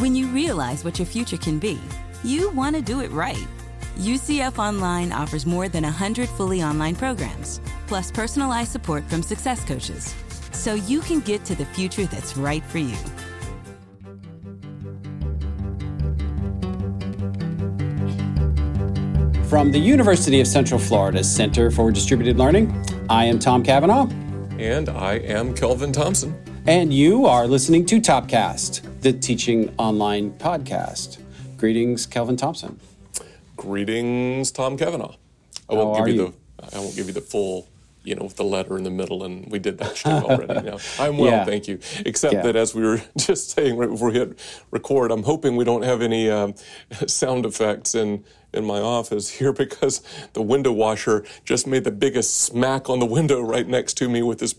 When you realize what your future can be, you want to do it right. UCF Online offers more than 100 fully online programs, plus personalized support from success coaches, so you can get to the future that's right for you. From the University of Central Florida's Center for Distributed Learning, I am Tom Cavanaugh. And I am Kelvin Thompson. And you are listening to Topcast, the teaching online podcast. Greetings, Kelvin Thompson. Greetings, Tom Cavanaugh. I won't How give are you, the I won't give you the full, you know, with the letter in the middle, and we did that shtick already. Now I'm well, Yeah. thank you. Except Yeah. that as we were just saying right before we hit record, I'm hoping we don't have any um, sound effects in in my office here because the window washer just made the biggest smack on the window right next to me with this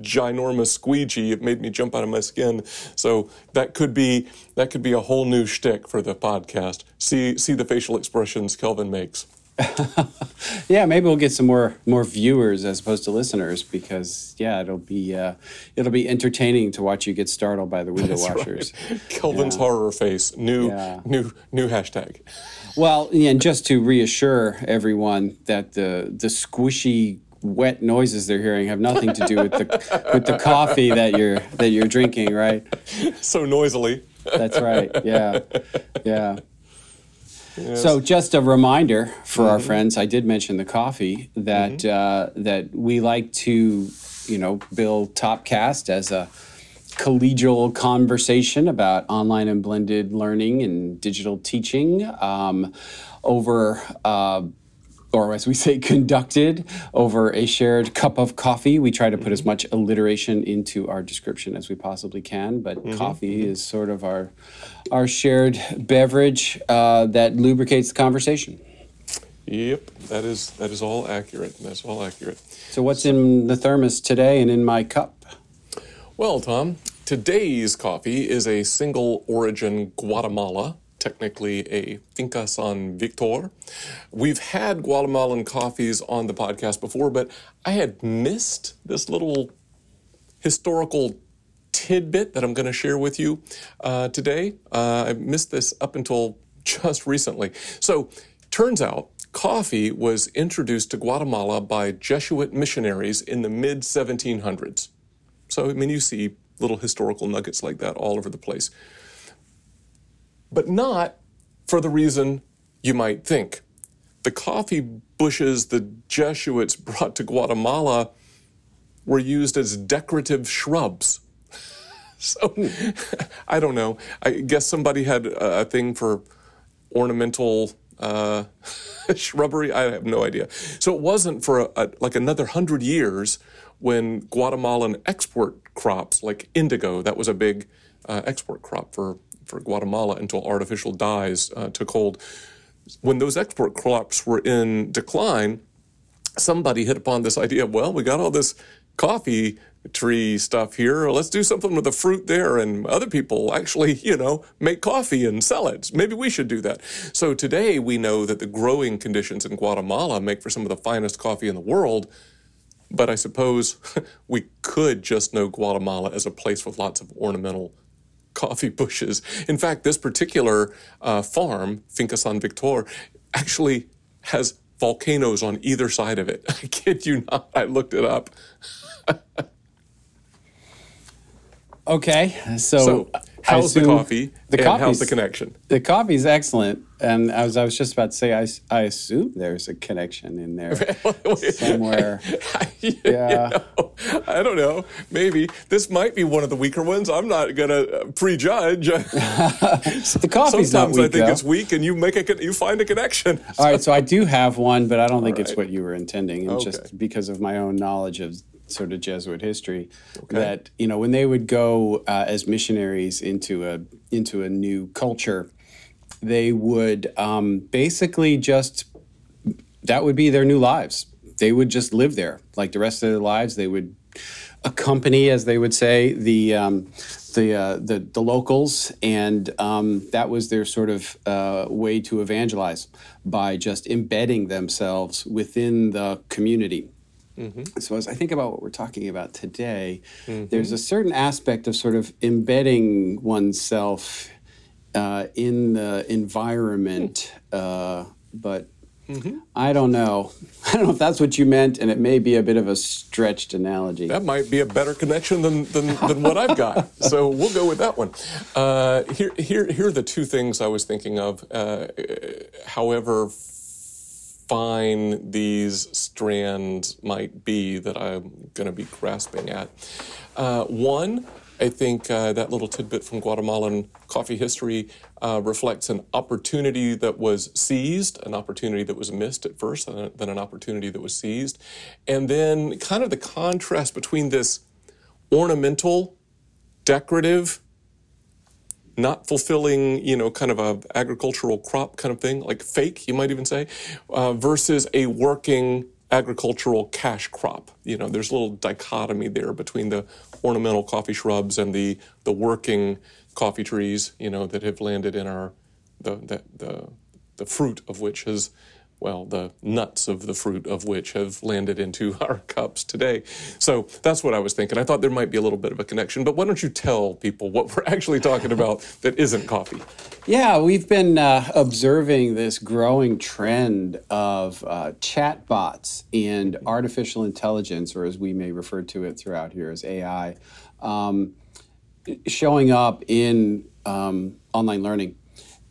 ginormous squeegee. It made me jump out of my skin. So that could be that could be a whole new shtick for the podcast. See see the facial expressions Kelvin makes. Yeah, maybe we'll get some more more viewers as opposed to listeners because yeah, it'll be uh, it'll be entertaining to watch you get startled by the window washers. Kelvin's horror face. New Yeah. new new hashtag. Well, and just to reassure everyone that the the squishy wet noises they're hearing have nothing to do with the with the coffee that you're that you're drinking, right? So noisily. That's right. Yeah. Yeah. So just a reminder for our friends, I did mention the coffee that uh, that we like to, you know, build Topcast as a collegial conversation about online and blended learning and digital teaching um, over. Uh, or as we say, conducted over a shared cup of coffee. We try to put as mm-hmm. much alliteration into our description as we possibly can, but mm-hmm. coffee mm-hmm. is sort of our our shared beverage uh, that lubricates the conversation. Yep, that is that is all accurate. That's all accurate. So, what's in the thermos today and in my cup? Well, Tom, today's coffee is a single origin Guatemala, technically a Finca San Victor. We've had Guatemalan coffees on the podcast before, but I had missed this little historical tidbit that I'm going to share with you uh, today. Uh, I missed this up until just recently. So, turns out coffee was introduced to Guatemala by Jesuit missionaries in the mid 1700s. So, I mean, you see little historical nuggets like that all over the place. But not for the reason you might think. The coffee bushes the Jesuits brought to Guatemala were used as decorative shrubs. So, I don't know. I guess somebody had a, thing for ornamental uh, shrubbery. I have no idea. So it wasn't for a, a, like another hundred years when Guatemalan export crops like indigo, that was a big uh, export crop for, for Guatemala until artificial dyes uh, took hold. When those export crops were in decline, somebody hit upon this idea well, we got all this coffee tree stuff here. Let's do something with the fruit there. And other people actually, you know, make coffee and sell it. Maybe we should do that. So today we know that the growing conditions in Guatemala make for some of the finest coffee in the world. But I suppose we could just know Guatemala as a place with lots of ornamental coffee bushes. In fact, this particular uh, farm, Finca San Victor, actually has volcanoes on either side of it. I kid you not. I looked it up. Okay, so, So, I how's the coffee? The and how's the connection? The coffee's excellent, and as I was just about to say, I assume there's a connection in there somewhere. You Yeah. know, I don't know. Maybe this might be one of the weaker ones. I'm not gonna uh, prejudge. The coffee's Sometimes not I think though. it's weak, and you make a you find a connection. All right, so I do have one, but I don't think it's what you were intending, and Okay. just because of my own knowledge of sort of Jesuit history, that you know when they would go uh, as missionaries into a into a new culture, they would um, basically just that would be their new lives. They would just live there like the rest of their lives. They would accompany, as they would say, the um, the, uh, the the locals, and um, that was their sort of uh, way to evangelize by just embedding themselves within the community. So as I think about what we're talking about today, there's a certain aspect of sort of embedding oneself uh, in the environment, uh, but I don't know. I don't know if that's what you meant, and it may be a bit of a stretched analogy. That might be a better connection than, than, than what I've got. So we'll go with that one. Uh, here, here, here are the two things I was thinking of. Uh, however fine these strands might be that I'm going to be grasping at. Uh, one, I think uh, that little tidbit from Guatemalan coffee history uh, reflects an opportunity that was seized, an opportunity that was missed at first, and then an opportunity that was seized. And then kind of the contrast between this ornamental, decorative, not fulfilling, you know, kind of a agricultural crop kind of thing, like fake, you might even say, uh, versus a working agricultural cash crop. You know, there's a little dichotomy there between the ornamental coffee shrubs and the the working coffee trees. You know, that have landed in our the the the, the fruit of which has well, the nuts of the fruit of which have landed into our cups today. So that's what I was thinking. I thought there might be a little bit of a connection, but why don't you tell people what we're actually talking about that isn't coffee? Yeah, we've been uh, observing this growing trend of uh, chatbots and artificial intelligence, or as we may refer to it throughout here as AI, um, showing up in um, online learning.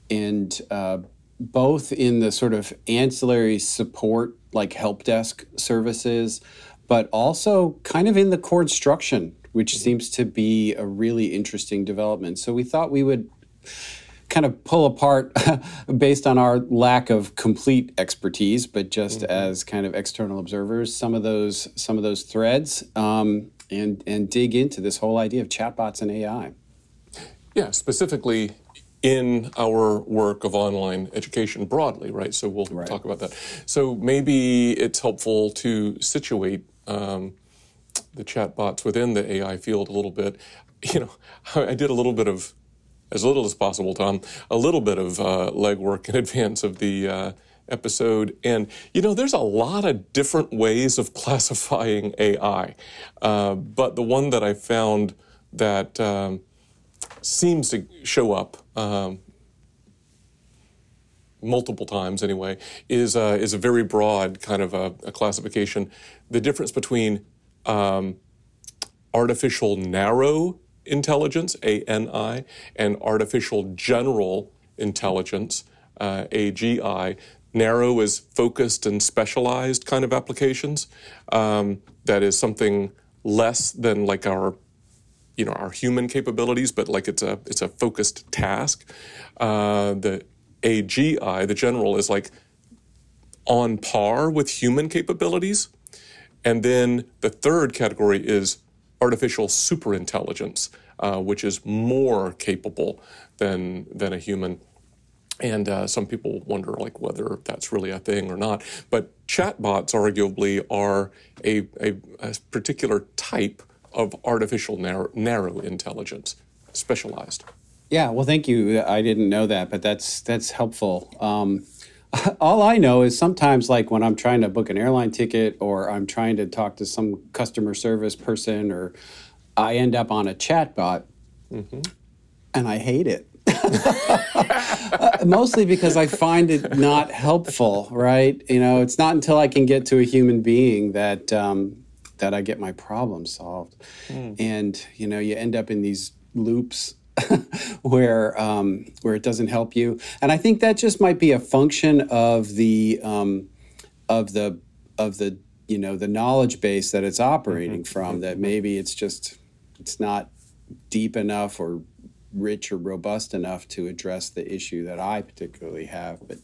And uh, both in the sort of ancillary support like help desk services, but also kind of in the core instruction, which seems to be a really interesting development. So we thought we would kind of pull apart based on our lack of complete expertise, but just mm-hmm. as kind of external observers, some of those some of those threads, um, and and dig into this whole idea of chatbots and AI. Yeah, specifically in our work of online education broadly, right? So we'll right. talk about that. So maybe it's helpful to situate um, the chatbots within the AI field a little bit. You know, I did a little bit of, as little as possible, Tom, a little bit of uh, legwork in advance of the uh, episode. And, you know, there's a lot of different ways of classifying AI. Uh, but the one that I found that um, seems to show up um, multiple times anyway, is, uh, is a very broad kind of a, a classification. The difference between um, artificial narrow intelligence, ANI, and artificial general intelligence, uh, AGI. Narrow is focused and specialized kind of applications. Um, that is something less than like our you know our human capabilities, but like it's a it's a focused task. Uh, the AGI, the general, is like on par with human capabilities, and then the third category is artificial superintelligence, uh, which is more capable than than a human. And uh, some people wonder, like, whether that's really a thing or not. But chatbots, arguably, are a, a, a particular type of artificial narrow, narrow intelligence, specialized. Yeah, well, thank you. I didn't know that, but that's that's helpful. Um, all I know is sometimes, like when I'm trying to book an airline ticket, or I'm trying to talk to some customer service person, or I end up on a chatbot, mm-hmm. and I hate it. Mostly because I find it not helpful, right? You know, it's not until I can get to a human being that um, that I get my problem solved. Mm. And you know, you end up in these loops where um, where it doesn't help you. And I think that just might be a function of the um, of the of the you know the knowledge base that it's operating mm-hmm. from. That maybe it's just it's not deep enough or rich or robust enough to address the issue that I particularly have. But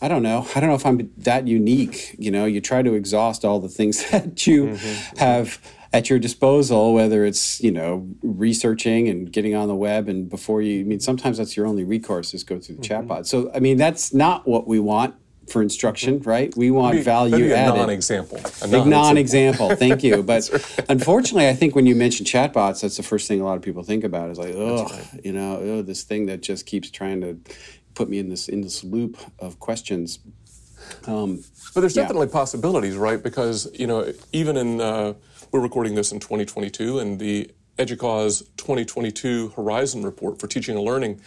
I don't know. I don't know if I'm that unique. You know, you try to exhaust all the things that you mm-hmm. have at your disposal, whether it's you know researching and getting on the web, and before you, I mean, sometimes that's your only recourse is go through the mm-hmm. chatbot. So I mean, that's not what we want for instruction, mm-hmm. right? We want maybe, value maybe a added. Non-example. A Big non-example. Thank you. But right. unfortunately, I think when you mention chatbots, that's the first thing a lot of people think about is like, oh, right. you know, oh, this thing that just keeps trying to put me in this in this loop of questions. Um, but there's yeah. definitely possibilities, right? Because you know, even in uh, we're recording this in 2022, and the EDUCAUSE 2022 Horizon report for teaching and learning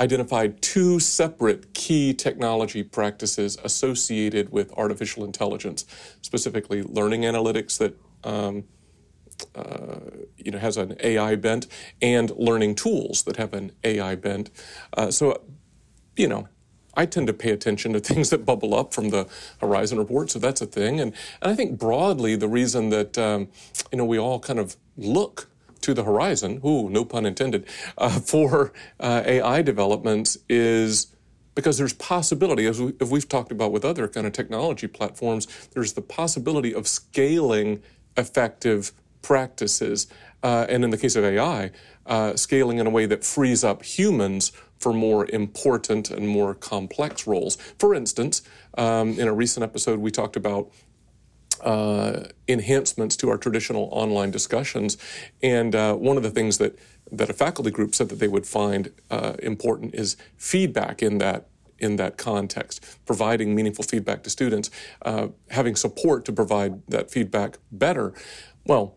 identified two separate key technology practices associated with artificial intelligence, specifically learning analytics that um, uh, you know has an AI bent, and learning tools that have an AI bent. Uh, so, you know, I tend to pay attention to things that bubble up from the Horizon report, so that's a thing. And, and I think broadly, the reason that um, you know we all kind of look to the horizon, ooh, no pun intended, uh, for uh, AI developments is because there's possibility, as we, we've talked about with other kind of technology platforms, there's the possibility of scaling effective practices. Uh, and in the case of AI, uh, scaling in a way that frees up humans for more important and more complex roles. For instance, um, in a recent episode, we talked about uh, enhancements to our traditional online discussions. And uh, one of the things that, that a faculty group said that they would find uh, important is feedback in that in that context, providing meaningful feedback to students, uh, having support to provide that feedback better. Well,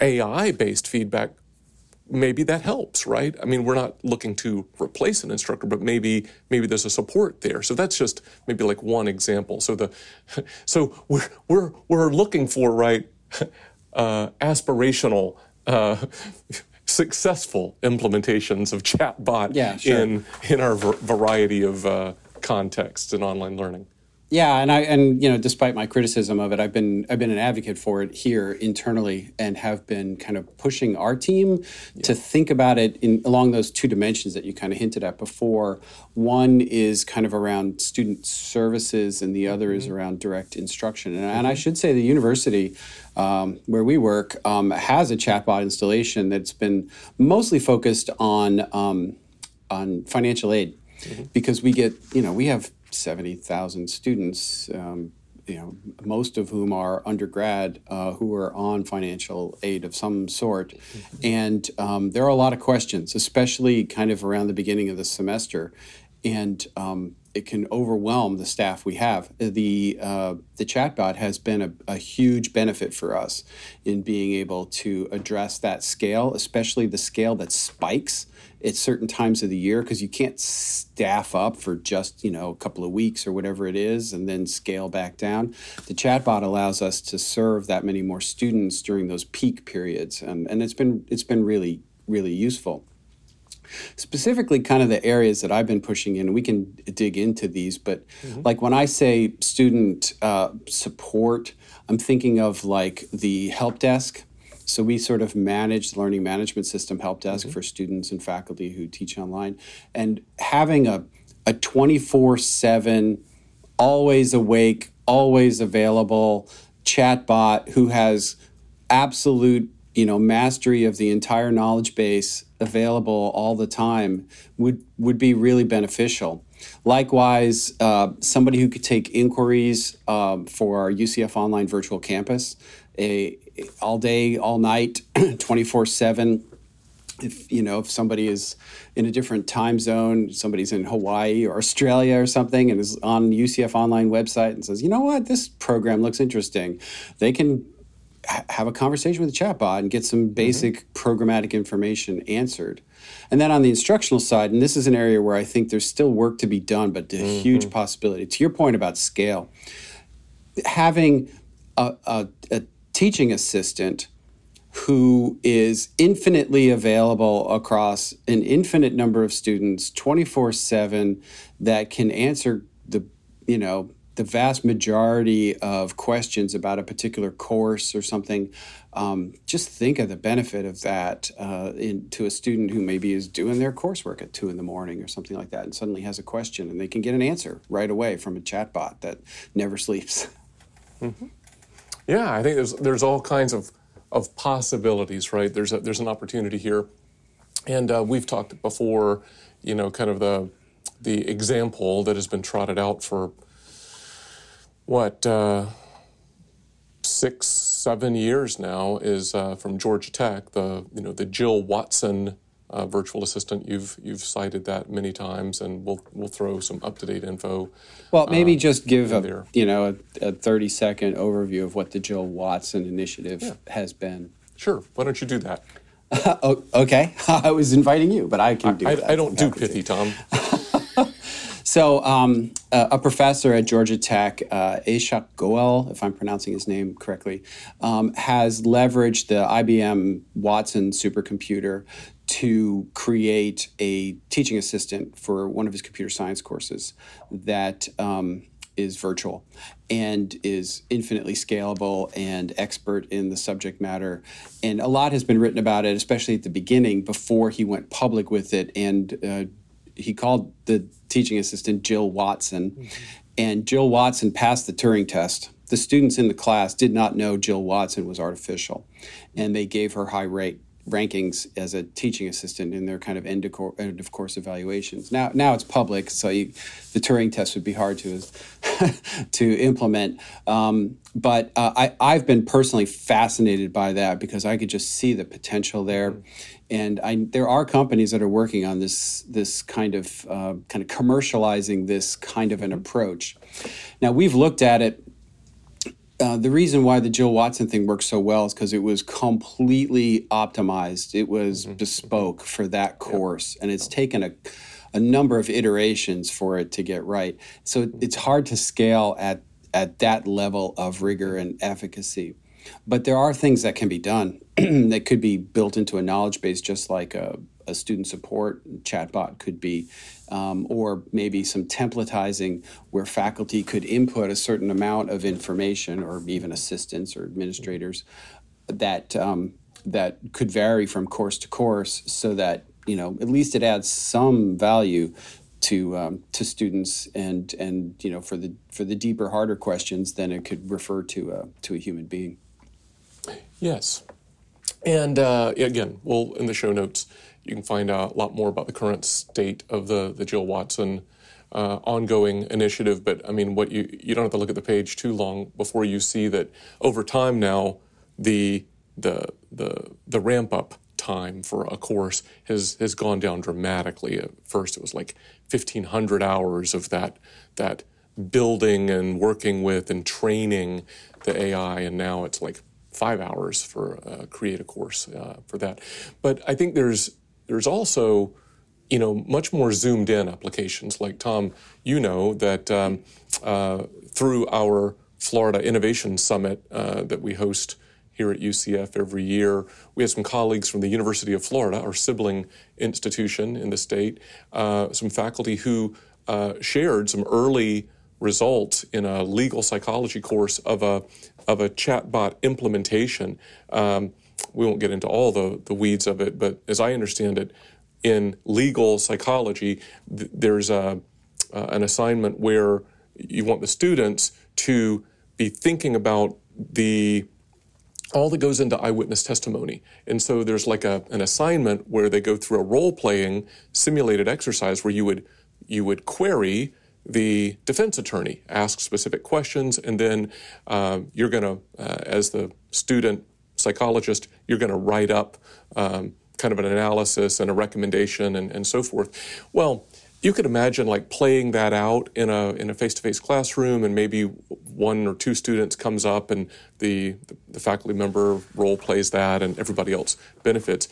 AI based feedback maybe that helps, right? I mean, we're not looking to replace an instructor, but maybe maybe there's a support there. So that's just maybe like one example. So the so we're we're we're looking for right uh, aspirational. Uh, successful implementations of chatbot yeah, sure. in in our variety of uh, contexts in online learning. Yeah, and I and you know, despite my criticism of it, I've been I've been an advocate for it here internally, and have been kind of pushing our team yeah. to think about it in along those two dimensions that you kind of hinted at before. One is kind of around student services, and the other mm-hmm. is around direct instruction. And, mm-hmm. and, I mm-hmm. should say, the university um, where we work um, has a chatbot installation that's been mostly focused on um, on financial aid, mm-hmm. because we get you know we have 70,000 students, um, you know, most of whom are undergrad uh, who are on financial aid of some sort. Mm-hmm. And um, there are a lot of questions, especially kind of around the beginning of the semester. And um, it can overwhelm the staff we have. The uh, the chatbot has been a, a, huge benefit for us in being able to address that scale, especially the scale that spikes at certain times of the year because you can't staff up for just you know a couple of weeks or whatever it is and then scale back down the chatbot allows us to serve that many more students during those peak periods and, and it's been it's been really really useful specifically kind of the areas that i've been pushing in we can dig into these but mm-hmm. like when i say student uh, support i'm thinking of like the help desk so we sort of manage the learning management system help desk mm-hmm. for students and faculty who teach online. And having a, a 24 7, always awake, always available chatbot who has absolute you know mastery of the entire knowledge base available all the time would would be really beneficial. Likewise uh, somebody who could take inquiries um, for our ucf online virtual campus a all day, all night, 24 7. If you know if somebody is in a different time zone, somebody's in Hawaii or Australia or something, and is on the UCF online website and says, you know what, this program looks interesting, they can have a conversation with the chatbot and get some basic mm-hmm. programmatic information answered. And then on the instructional side, and this is an area where I think there's still work to be done, but a mm-hmm. huge possibility. To your point about scale, having a, a, a teaching assistant who is infinitely available across an infinite number of students 24/7 that can answer the you know the vast majority of questions about a particular course or something um, just think of the benefit of that uh, in, to a student who maybe is doing their coursework at two in the morning or something like that and suddenly has a question and they can get an answer right away from a chatbot that never sleeps mm-hmm. Yeah, I think there's there's all kinds of of possibilities, right? There's a, there's an opportunity here, and uh, we've talked before, you know, kind of the the example that has been trotted out for what uh, six seven years now is uh, from Georgia Tech, the you know the Jill Watson uh, virtual assistant. You've you've cited that many times, and we'll we'll throw some up to date info. Well, maybe uh, just give a there. you know a, a, thirty second overview of what the Jill Watson initiative yeah. has been. Sure. Why don't you do that? Oh, okay, I was inviting you, but I can do I, that. I don't do pithy, Tom. So, um, a, a professor at Georgia Tech, uh, Ashok Goel, if I'm pronouncing his name correctly, um, has leveraged the IBM Watson supercomputer to create a teaching assistant for one of his computer science courses that um, is virtual and is infinitely scalable and expert in the subject matter. And a lot has been written about it, especially at the beginning before he went public with it. And uh, he called the teaching assistant Jill Watson, and Jill Watson passed the Turing test. The students in the class did not know Jill Watson was artificial, and they gave her high rate rankings as a teaching assistant in their kind of end of, end of course evaluations. Now, now it's public, so you, the Turing test would be hard to to implement. Um, but uh, I, I've been personally fascinated by that because I could just see the potential there, and I, there are companies that are working on this this kind of uh, kind of commercializing this kind of an approach. Now we've looked at it uh, the reason why the Jill Watson thing works so well is because it was completely optimized. It was mm-hmm, mm-hmm. bespoke for that course, and it's taken a, a number of iterations for it to get right. So it- it's hard to scale at at that level of rigor and efficacy. But there are things that can be done that could be built into a knowledge base, just like a, a student support chatbot could be, um, or maybe some templatizing where faculty could input a certain amount of information, or even assistants or administrators that um, that could vary from course to course, so that you know at least it adds some value to um, to students and and you know for the for the deeper harder questions then it could refer to a to a human being Yes. And uh, again, we'll in the show notes you can find out a lot more about the current state of the the Jill Watson uh, ongoing initiative. But I mean, what you you don't have to look at the page too long before you see that over time now the the the the ramp up time for a course has has gone down dramatically. At first, it was like fifteen hundred hours of that that building and working with and training the AI, and now it's like five hours for uh, create a course uh, for that. But I think there's there's also you know much more zoomed in applications like Tom. You know that um, uh, through our Florida Innovation Summit uh, that we host here at UCF every year. We have some colleagues from the University of Florida, our sibling institution in the state, uh, some faculty who uh, shared some early results in a legal psychology course of a of a chatbot implementation. Um, we won't get into all the, the weeds of it, but as I understand it, in legal psychology, th- there's a, uh, an assignment where you want the students to be thinking about the all that goes into eyewitness testimony. And so there's like a, an assignment where they go through a role playing simulated exercise where you would you would query the defense attorney, ask specific questions, and then um, you're going to, uh, as the student psychologist, you're going to write up um, kind of an analysis and a recommendation and, and so forth. Well, you could imagine like playing that out in a in a face-to-face classroom and maybe one or two students comes up and the the faculty member role plays that and everybody else benefits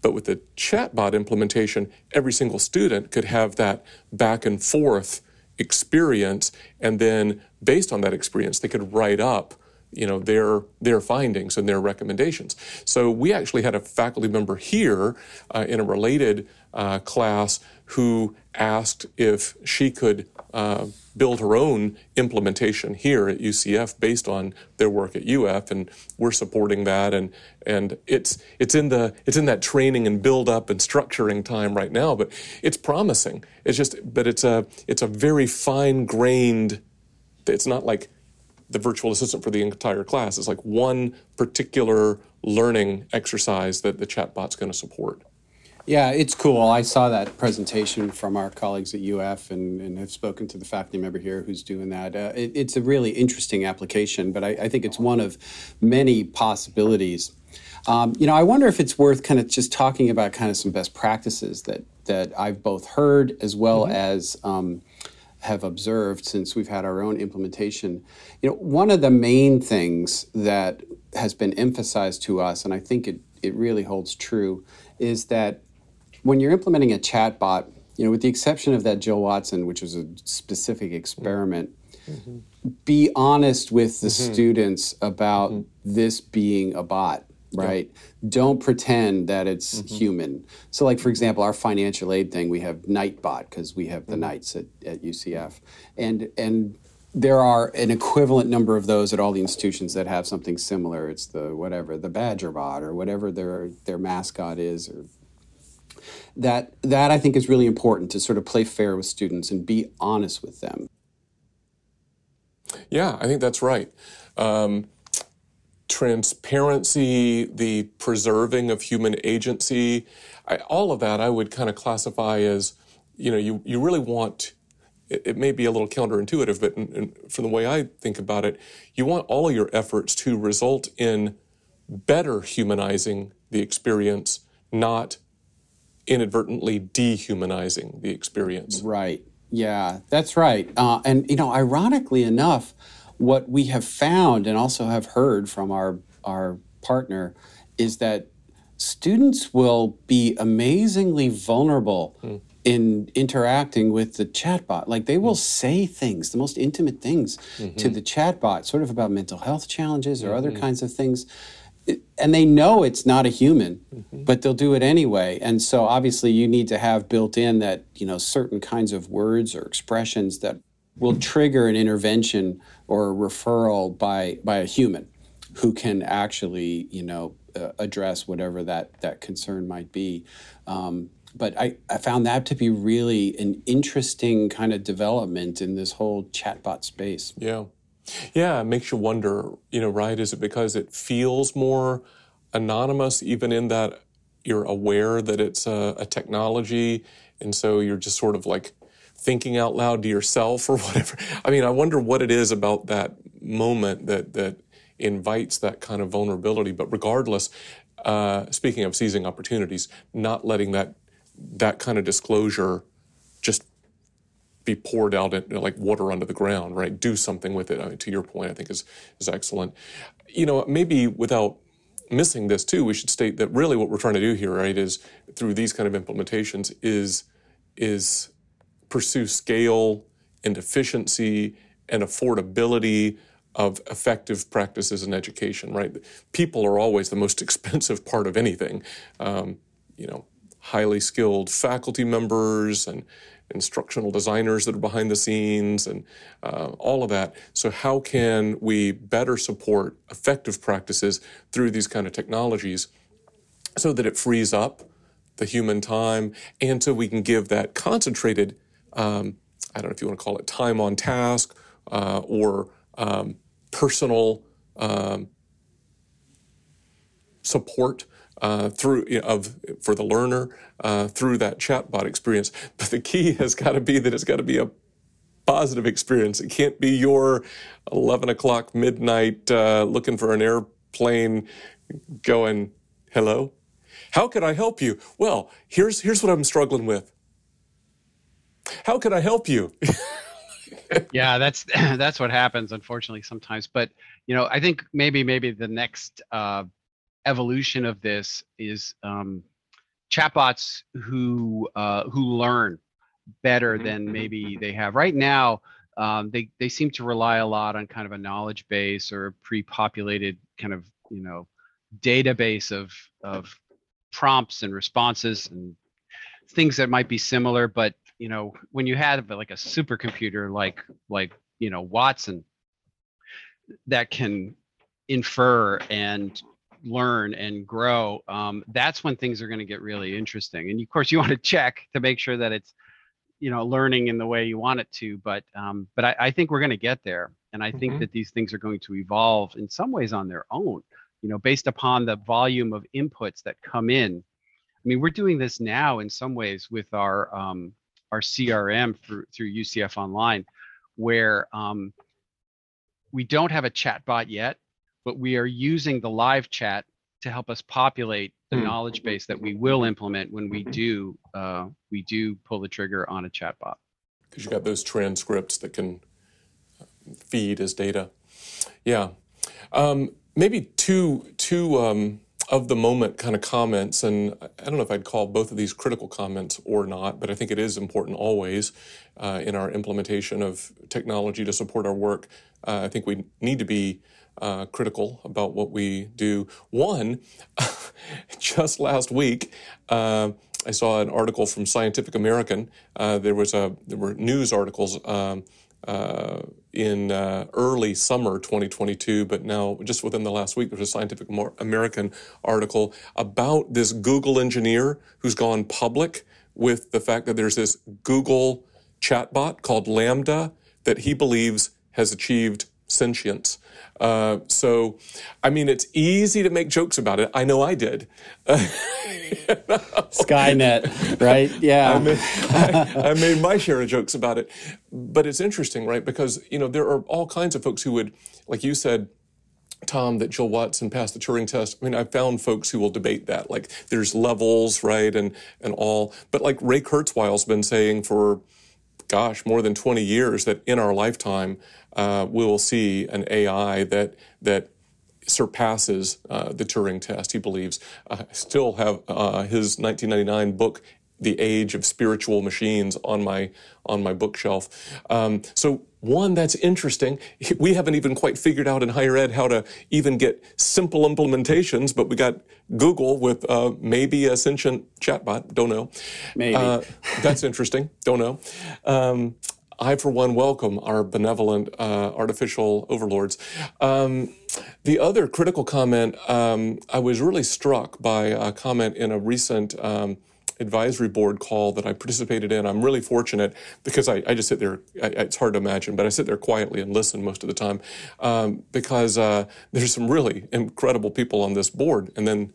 but with the chatbot implementation every single student could have that back and forth experience and then based on that experience they could write up you know their their findings and their recommendations. So we actually had a faculty member here uh, in a related uh, class who asked if she could uh, build her own implementation here at UCF based on their work at UF, and we're supporting that. and And it's it's in the it's in that training and build up and structuring time right now, but it's promising. It's just but it's a it's a very fine grained. It's not like the virtual assistant for the entire class. It's like one particular learning exercise that the chatbot's going to support. Yeah, it's cool. I saw that presentation from our colleagues at UF and, and have spoken to the faculty member here who's doing that. Uh, it, it's a really interesting application, but I, I think it's one of many possibilities. Um, you know, I wonder if it's worth kind of just talking about kind of some best practices that that I've both heard as well as um, have observed since we've had our own implementation. You know, one of the main things that has been emphasized to us, and I think it it really holds true is that when you're implementing a chatbot, you know, with the exception of that Jill Watson, which was a specific experiment, mm-hmm. be honest with the mm-hmm. students about mm-hmm. this being a bot right? Don't pretend that it's mm-hmm. human. So, like for example, our financial aid thing, we have Nightbot because we have the mm-hmm. Knights at, at UCF, and and there are an equivalent number of those at all the institutions that have something similar. It's the whatever the Badger Bot or whatever their their mascot is, or that that I think is really important to sort of play fair with students and be honest with them. Yeah, I think that's right. Um, transparency, the preserving of human agency, I, all of that I would kind of classify as, you know, you, you really want, it, it may be a little counterintuitive, but in, in, from the way I think about it, you want all of your efforts to result in better humanizing the experience, not inadvertently dehumanizing the experience. Right. Yeah, that's right. Uh, and, you know, ironically enough, what we have found and also have heard from our, our partner is that students will be amazingly vulnerable mm. in interacting with the chatbot. Like they will mm. say things, the most intimate things mm-hmm. to the chatbot, sort of about mental health challenges or mm-hmm. other kinds of things. And they know it's not a human, mm-hmm. but they'll do it anyway. And so obviously you need to have built in that, you know, certain kinds of words or expressions that will trigger an intervention or a referral by by a human who can actually you know uh, address whatever that that concern might be. Um, but I, I found that to be really an interesting kind of development in this whole chatbot space. Yeah. Yeah, it makes you wonder, you know, right? Is it because it feels more anonymous, even in that you're aware that it's a, a technology, and so you're just sort of like thinking out loud to yourself or whatever. I mean, I wonder what it is about that moment that that invites that kind of vulnerability. But regardless, uh, speaking of seizing opportunities, not letting that that kind of disclosure just be poured out in, like water under the ground, right? Do something with it. I mean, to your point, I think is is excellent. You know, maybe without missing this too, we should state that really what we're trying to do here, right, is through these kind of implementations is is pursue scale and efficiency and affordability of effective practices in education, right? People are always the most expensive part of anything. Um, you know, highly skilled faculty members and instructional designers that are behind the scenes and uh, all of that. So, how can we better support effective practices through these kind of technologies so that it frees up the human time and so we can give that concentrated um, I don't know if you want to call it time on task uh, or um, personal um, support uh, through of for the learner uh, through that chatbot experience. But the key has got to be that it's got to be a positive experience. It can't be your 11 o'clock midnight uh, looking for an airplane going, hello? How can I help you? Well, here's, here's what I'm struggling with. How can I help you? yeah, that's that's what happens, unfortunately, sometimes. But you know, I think maybe maybe the next uh, evolution of this is um, chatbots who uh, who learn better mm-hmm, than mm-hmm, maybe mm-hmm. they have right now. Um, they they seem to rely a lot on kind of a knowledge base or a pre-populated kind of you know database of of prompts and responses and things that might be similar, but you know when you have like a supercomputer like like you know watson that can infer and learn and grow um, that's when things are going to get really interesting. And of course you want to check to make sure that it's you know learning in the way you want it to but um, but I, I think we're going to get there. And i think mm-hmm. that these things are going to evolve in some ways on their own you know based upon the volume of inputs that come in. I mean we're doing this now in some ways with our um, our CRM through, through UCF Online, where um, we don't have a chat bot yet, but we are using the live chat to help us populate the mm. knowledge base that we will implement when we do uh, we do pull the trigger on a chat bot. Because you got those transcripts that can feed as data. Yeah, um, maybe two two um, of the moment kind of comments, and I don't know if I'd call both of these critical comments or not, but I think it is important always uh, in our implementation of technology to support our work. Uh, I think we need to be uh, critical about what we do. One, just last week, uh, I saw an article from Scientific American. Uh, there was a there were news articles. Um, uh, in uh, early summer 2022, but now just within the last week, there's a Scientific American article about this Google engineer who's gone public with the fact that there's this Google chatbot called LaMDA that he believes has achieved sentience. Uh, so, I mean, it's easy to make jokes about it. I know I did. Skynet, right? Yeah. I made, I, I made, my share of jokes about it. But it's interesting, right? Because, you know, there are all kinds of folks who would, like you said, Tom, that Jill Watson passed the Turing test. I mean, I've found folks who will debate that. Like, there's levels, right, and and all. But like Ray Kurzweil's been saying for, gosh, more than 20 years that in our lifetime, uh, we will see an AI that that surpasses uh, the Turing test. He believes. I still have uh, his 1999 book, "The Age of Spiritual Machines," on my on my bookshelf. Um, so one that's interesting. We haven't even quite figured out in higher ed how to even get simple implementations, but we got Google with uh, maybe a sentient chatbot. Don't know. Maybe uh, that's interesting. Don't know. Um, I, for one, welcome our benevolent uh, artificial overlords. Um, the other critical comment, um, I was really struck by a comment in a recent um, advisory board call that I participated in. I'm really fortunate because I, I just sit there, I, it's hard to imagine, but I sit there quietly and listen most of the time um, because uh, there's some really incredible people on this board. And then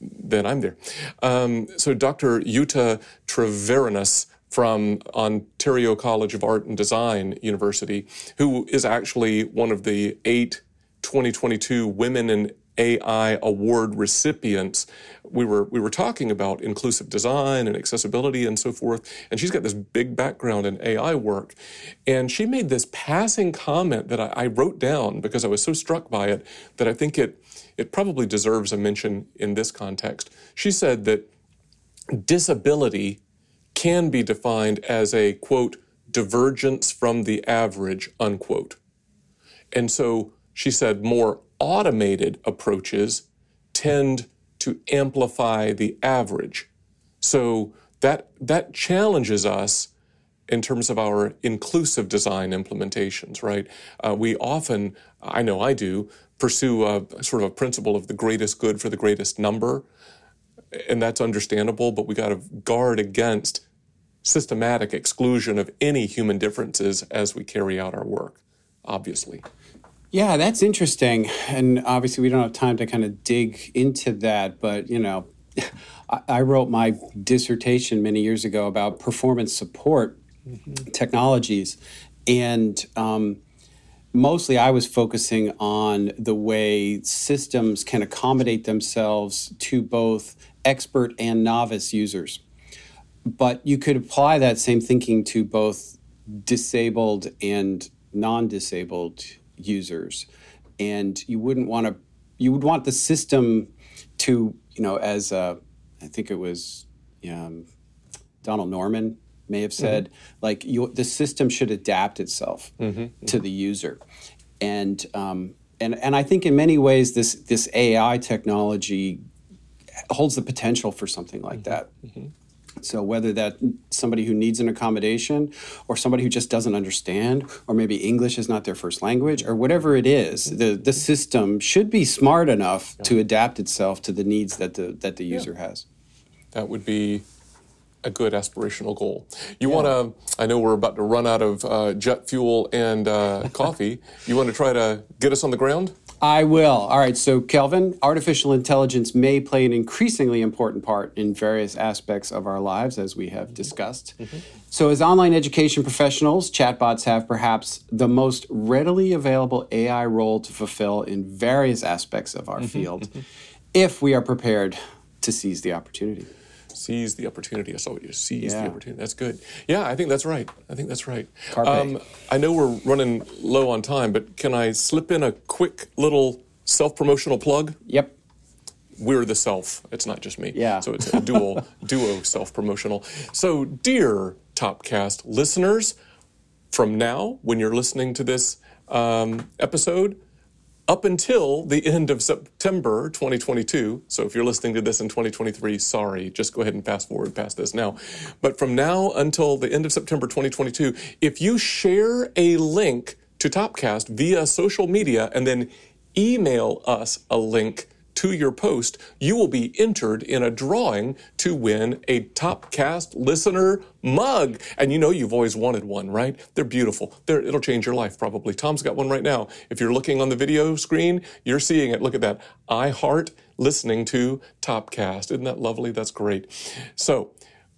then I'm there. Um, so Dr. Jutta Treviranus from Ontario College of Art and Design University, who is actually one of the eight 2022 Women in AI award recipients. We were we were talking about inclusive design and accessibility and so forth, and she's got this big background in AI work, and she made this passing comment that I, I wrote down because I was so struck by it that I think it it probably deserves a mention in this context. She said that disability can be defined as a quote divergence from the average unquote and so she said more automated approaches tend to amplify the average so that that challenges us in terms of our inclusive design implementations right uh, we often i know i do pursue a sort of a principle of the greatest good for the greatest number and that's understandable but we got to guard against systematic exclusion of any human differences as we carry out our work, obviously. Yeah, that's interesting. And obviously, we don't have time to kind of dig into that, but you know, I wrote my dissertation many years ago about performance support mm-hmm. technologies. And um, mostly I was focusing on the way systems can accommodate themselves to both expert and novice users but you could apply that same thinking to both disabled and non-disabled users and you wouldn't want to you would want the system to you know as uh, i think it was um, donald norman may have said mm-hmm. like you, the system should adapt itself mm-hmm. to the user and um, and and i think in many ways this this ai technology holds the potential for something like mm-hmm. that mm-hmm. So whether that somebody who needs an accommodation or somebody who just doesn't understand or maybe English is not their first language or whatever it is, the, the system should be smart enough yeah. to adapt itself to the needs that the that the user yeah. has. That would be a good aspirational goal. You yeah. want to, I know we're about to run out of uh, jet fuel and uh, coffee. You want to try to get us on the ground? I will. All right. So, Kelvin, artificial intelligence may play an increasingly important part in various aspects of our lives, as we have discussed. Mm-hmm. So, as online education professionals, chatbots have perhaps the most readily available AI role to fulfill in various aspects of our mm-hmm. field mm-hmm. if we are prepared to seize the opportunity seize the opportunity. I saw what you seize yeah. the opportunity. That's good. Yeah, I think that's right. I think that's right. Um, I know we're running low on time, but can I slip in a quick little self promotional plug? Yep. we're the self. It's not just me. Yeah. So it's a dual duo self promotional. So dear Topcast listeners, from now when you're listening to this um, episode up until the end of September 2022. So if you're listening to this in 2023, sorry, just go ahead and fast forward past this now. But from now until the end of September 2022, if you share a link to Topcast via social media and then email us a link to your post, you will be entered in a drawing to win a Topcast listener mug. And you know you've always wanted one, right? They're beautiful. They're, it'll change your life probably. Tom's got one right now. If you're looking on the video screen, you're seeing it. Look at that. I heart listening to Topcast. Isn't that lovely? That's great. So,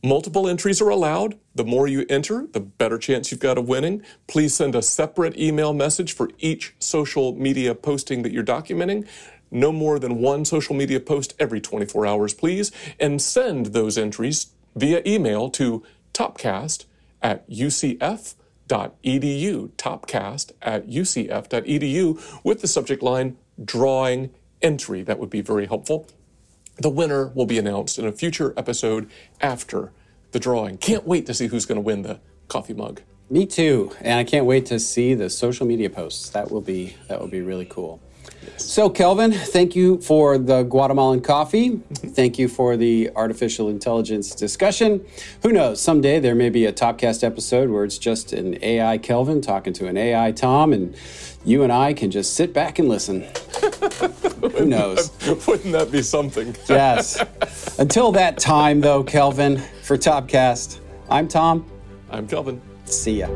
Multiple entries are allowed. The more you enter, the better chance you've got of winning. Please send a separate email message for each social media posting that you're documenting no more than one social media post every 24 hours, please, and send those entries via email to topcast at ucf.edu, topcast at ucf.edu, with the subject line drawing entry. That would be very helpful. The winner will be announced in a future episode after the drawing. Can't wait to see who's going to win the coffee mug. Me too, and I can't wait to see the social media posts. That will be that will be really cool. So, Kelvin, thank you for the Guatemalan coffee. Thank you for the artificial intelligence discussion. Who knows? Someday there may be a Topcast episode where it's just an AI Kelvin talking to an AI Tom, and you and I can just sit back and listen. Who knows? Wouldn't that be something? yes. Until that time, though, Kelvin, for Topcast, I'm Tom. I'm Kelvin. See ya.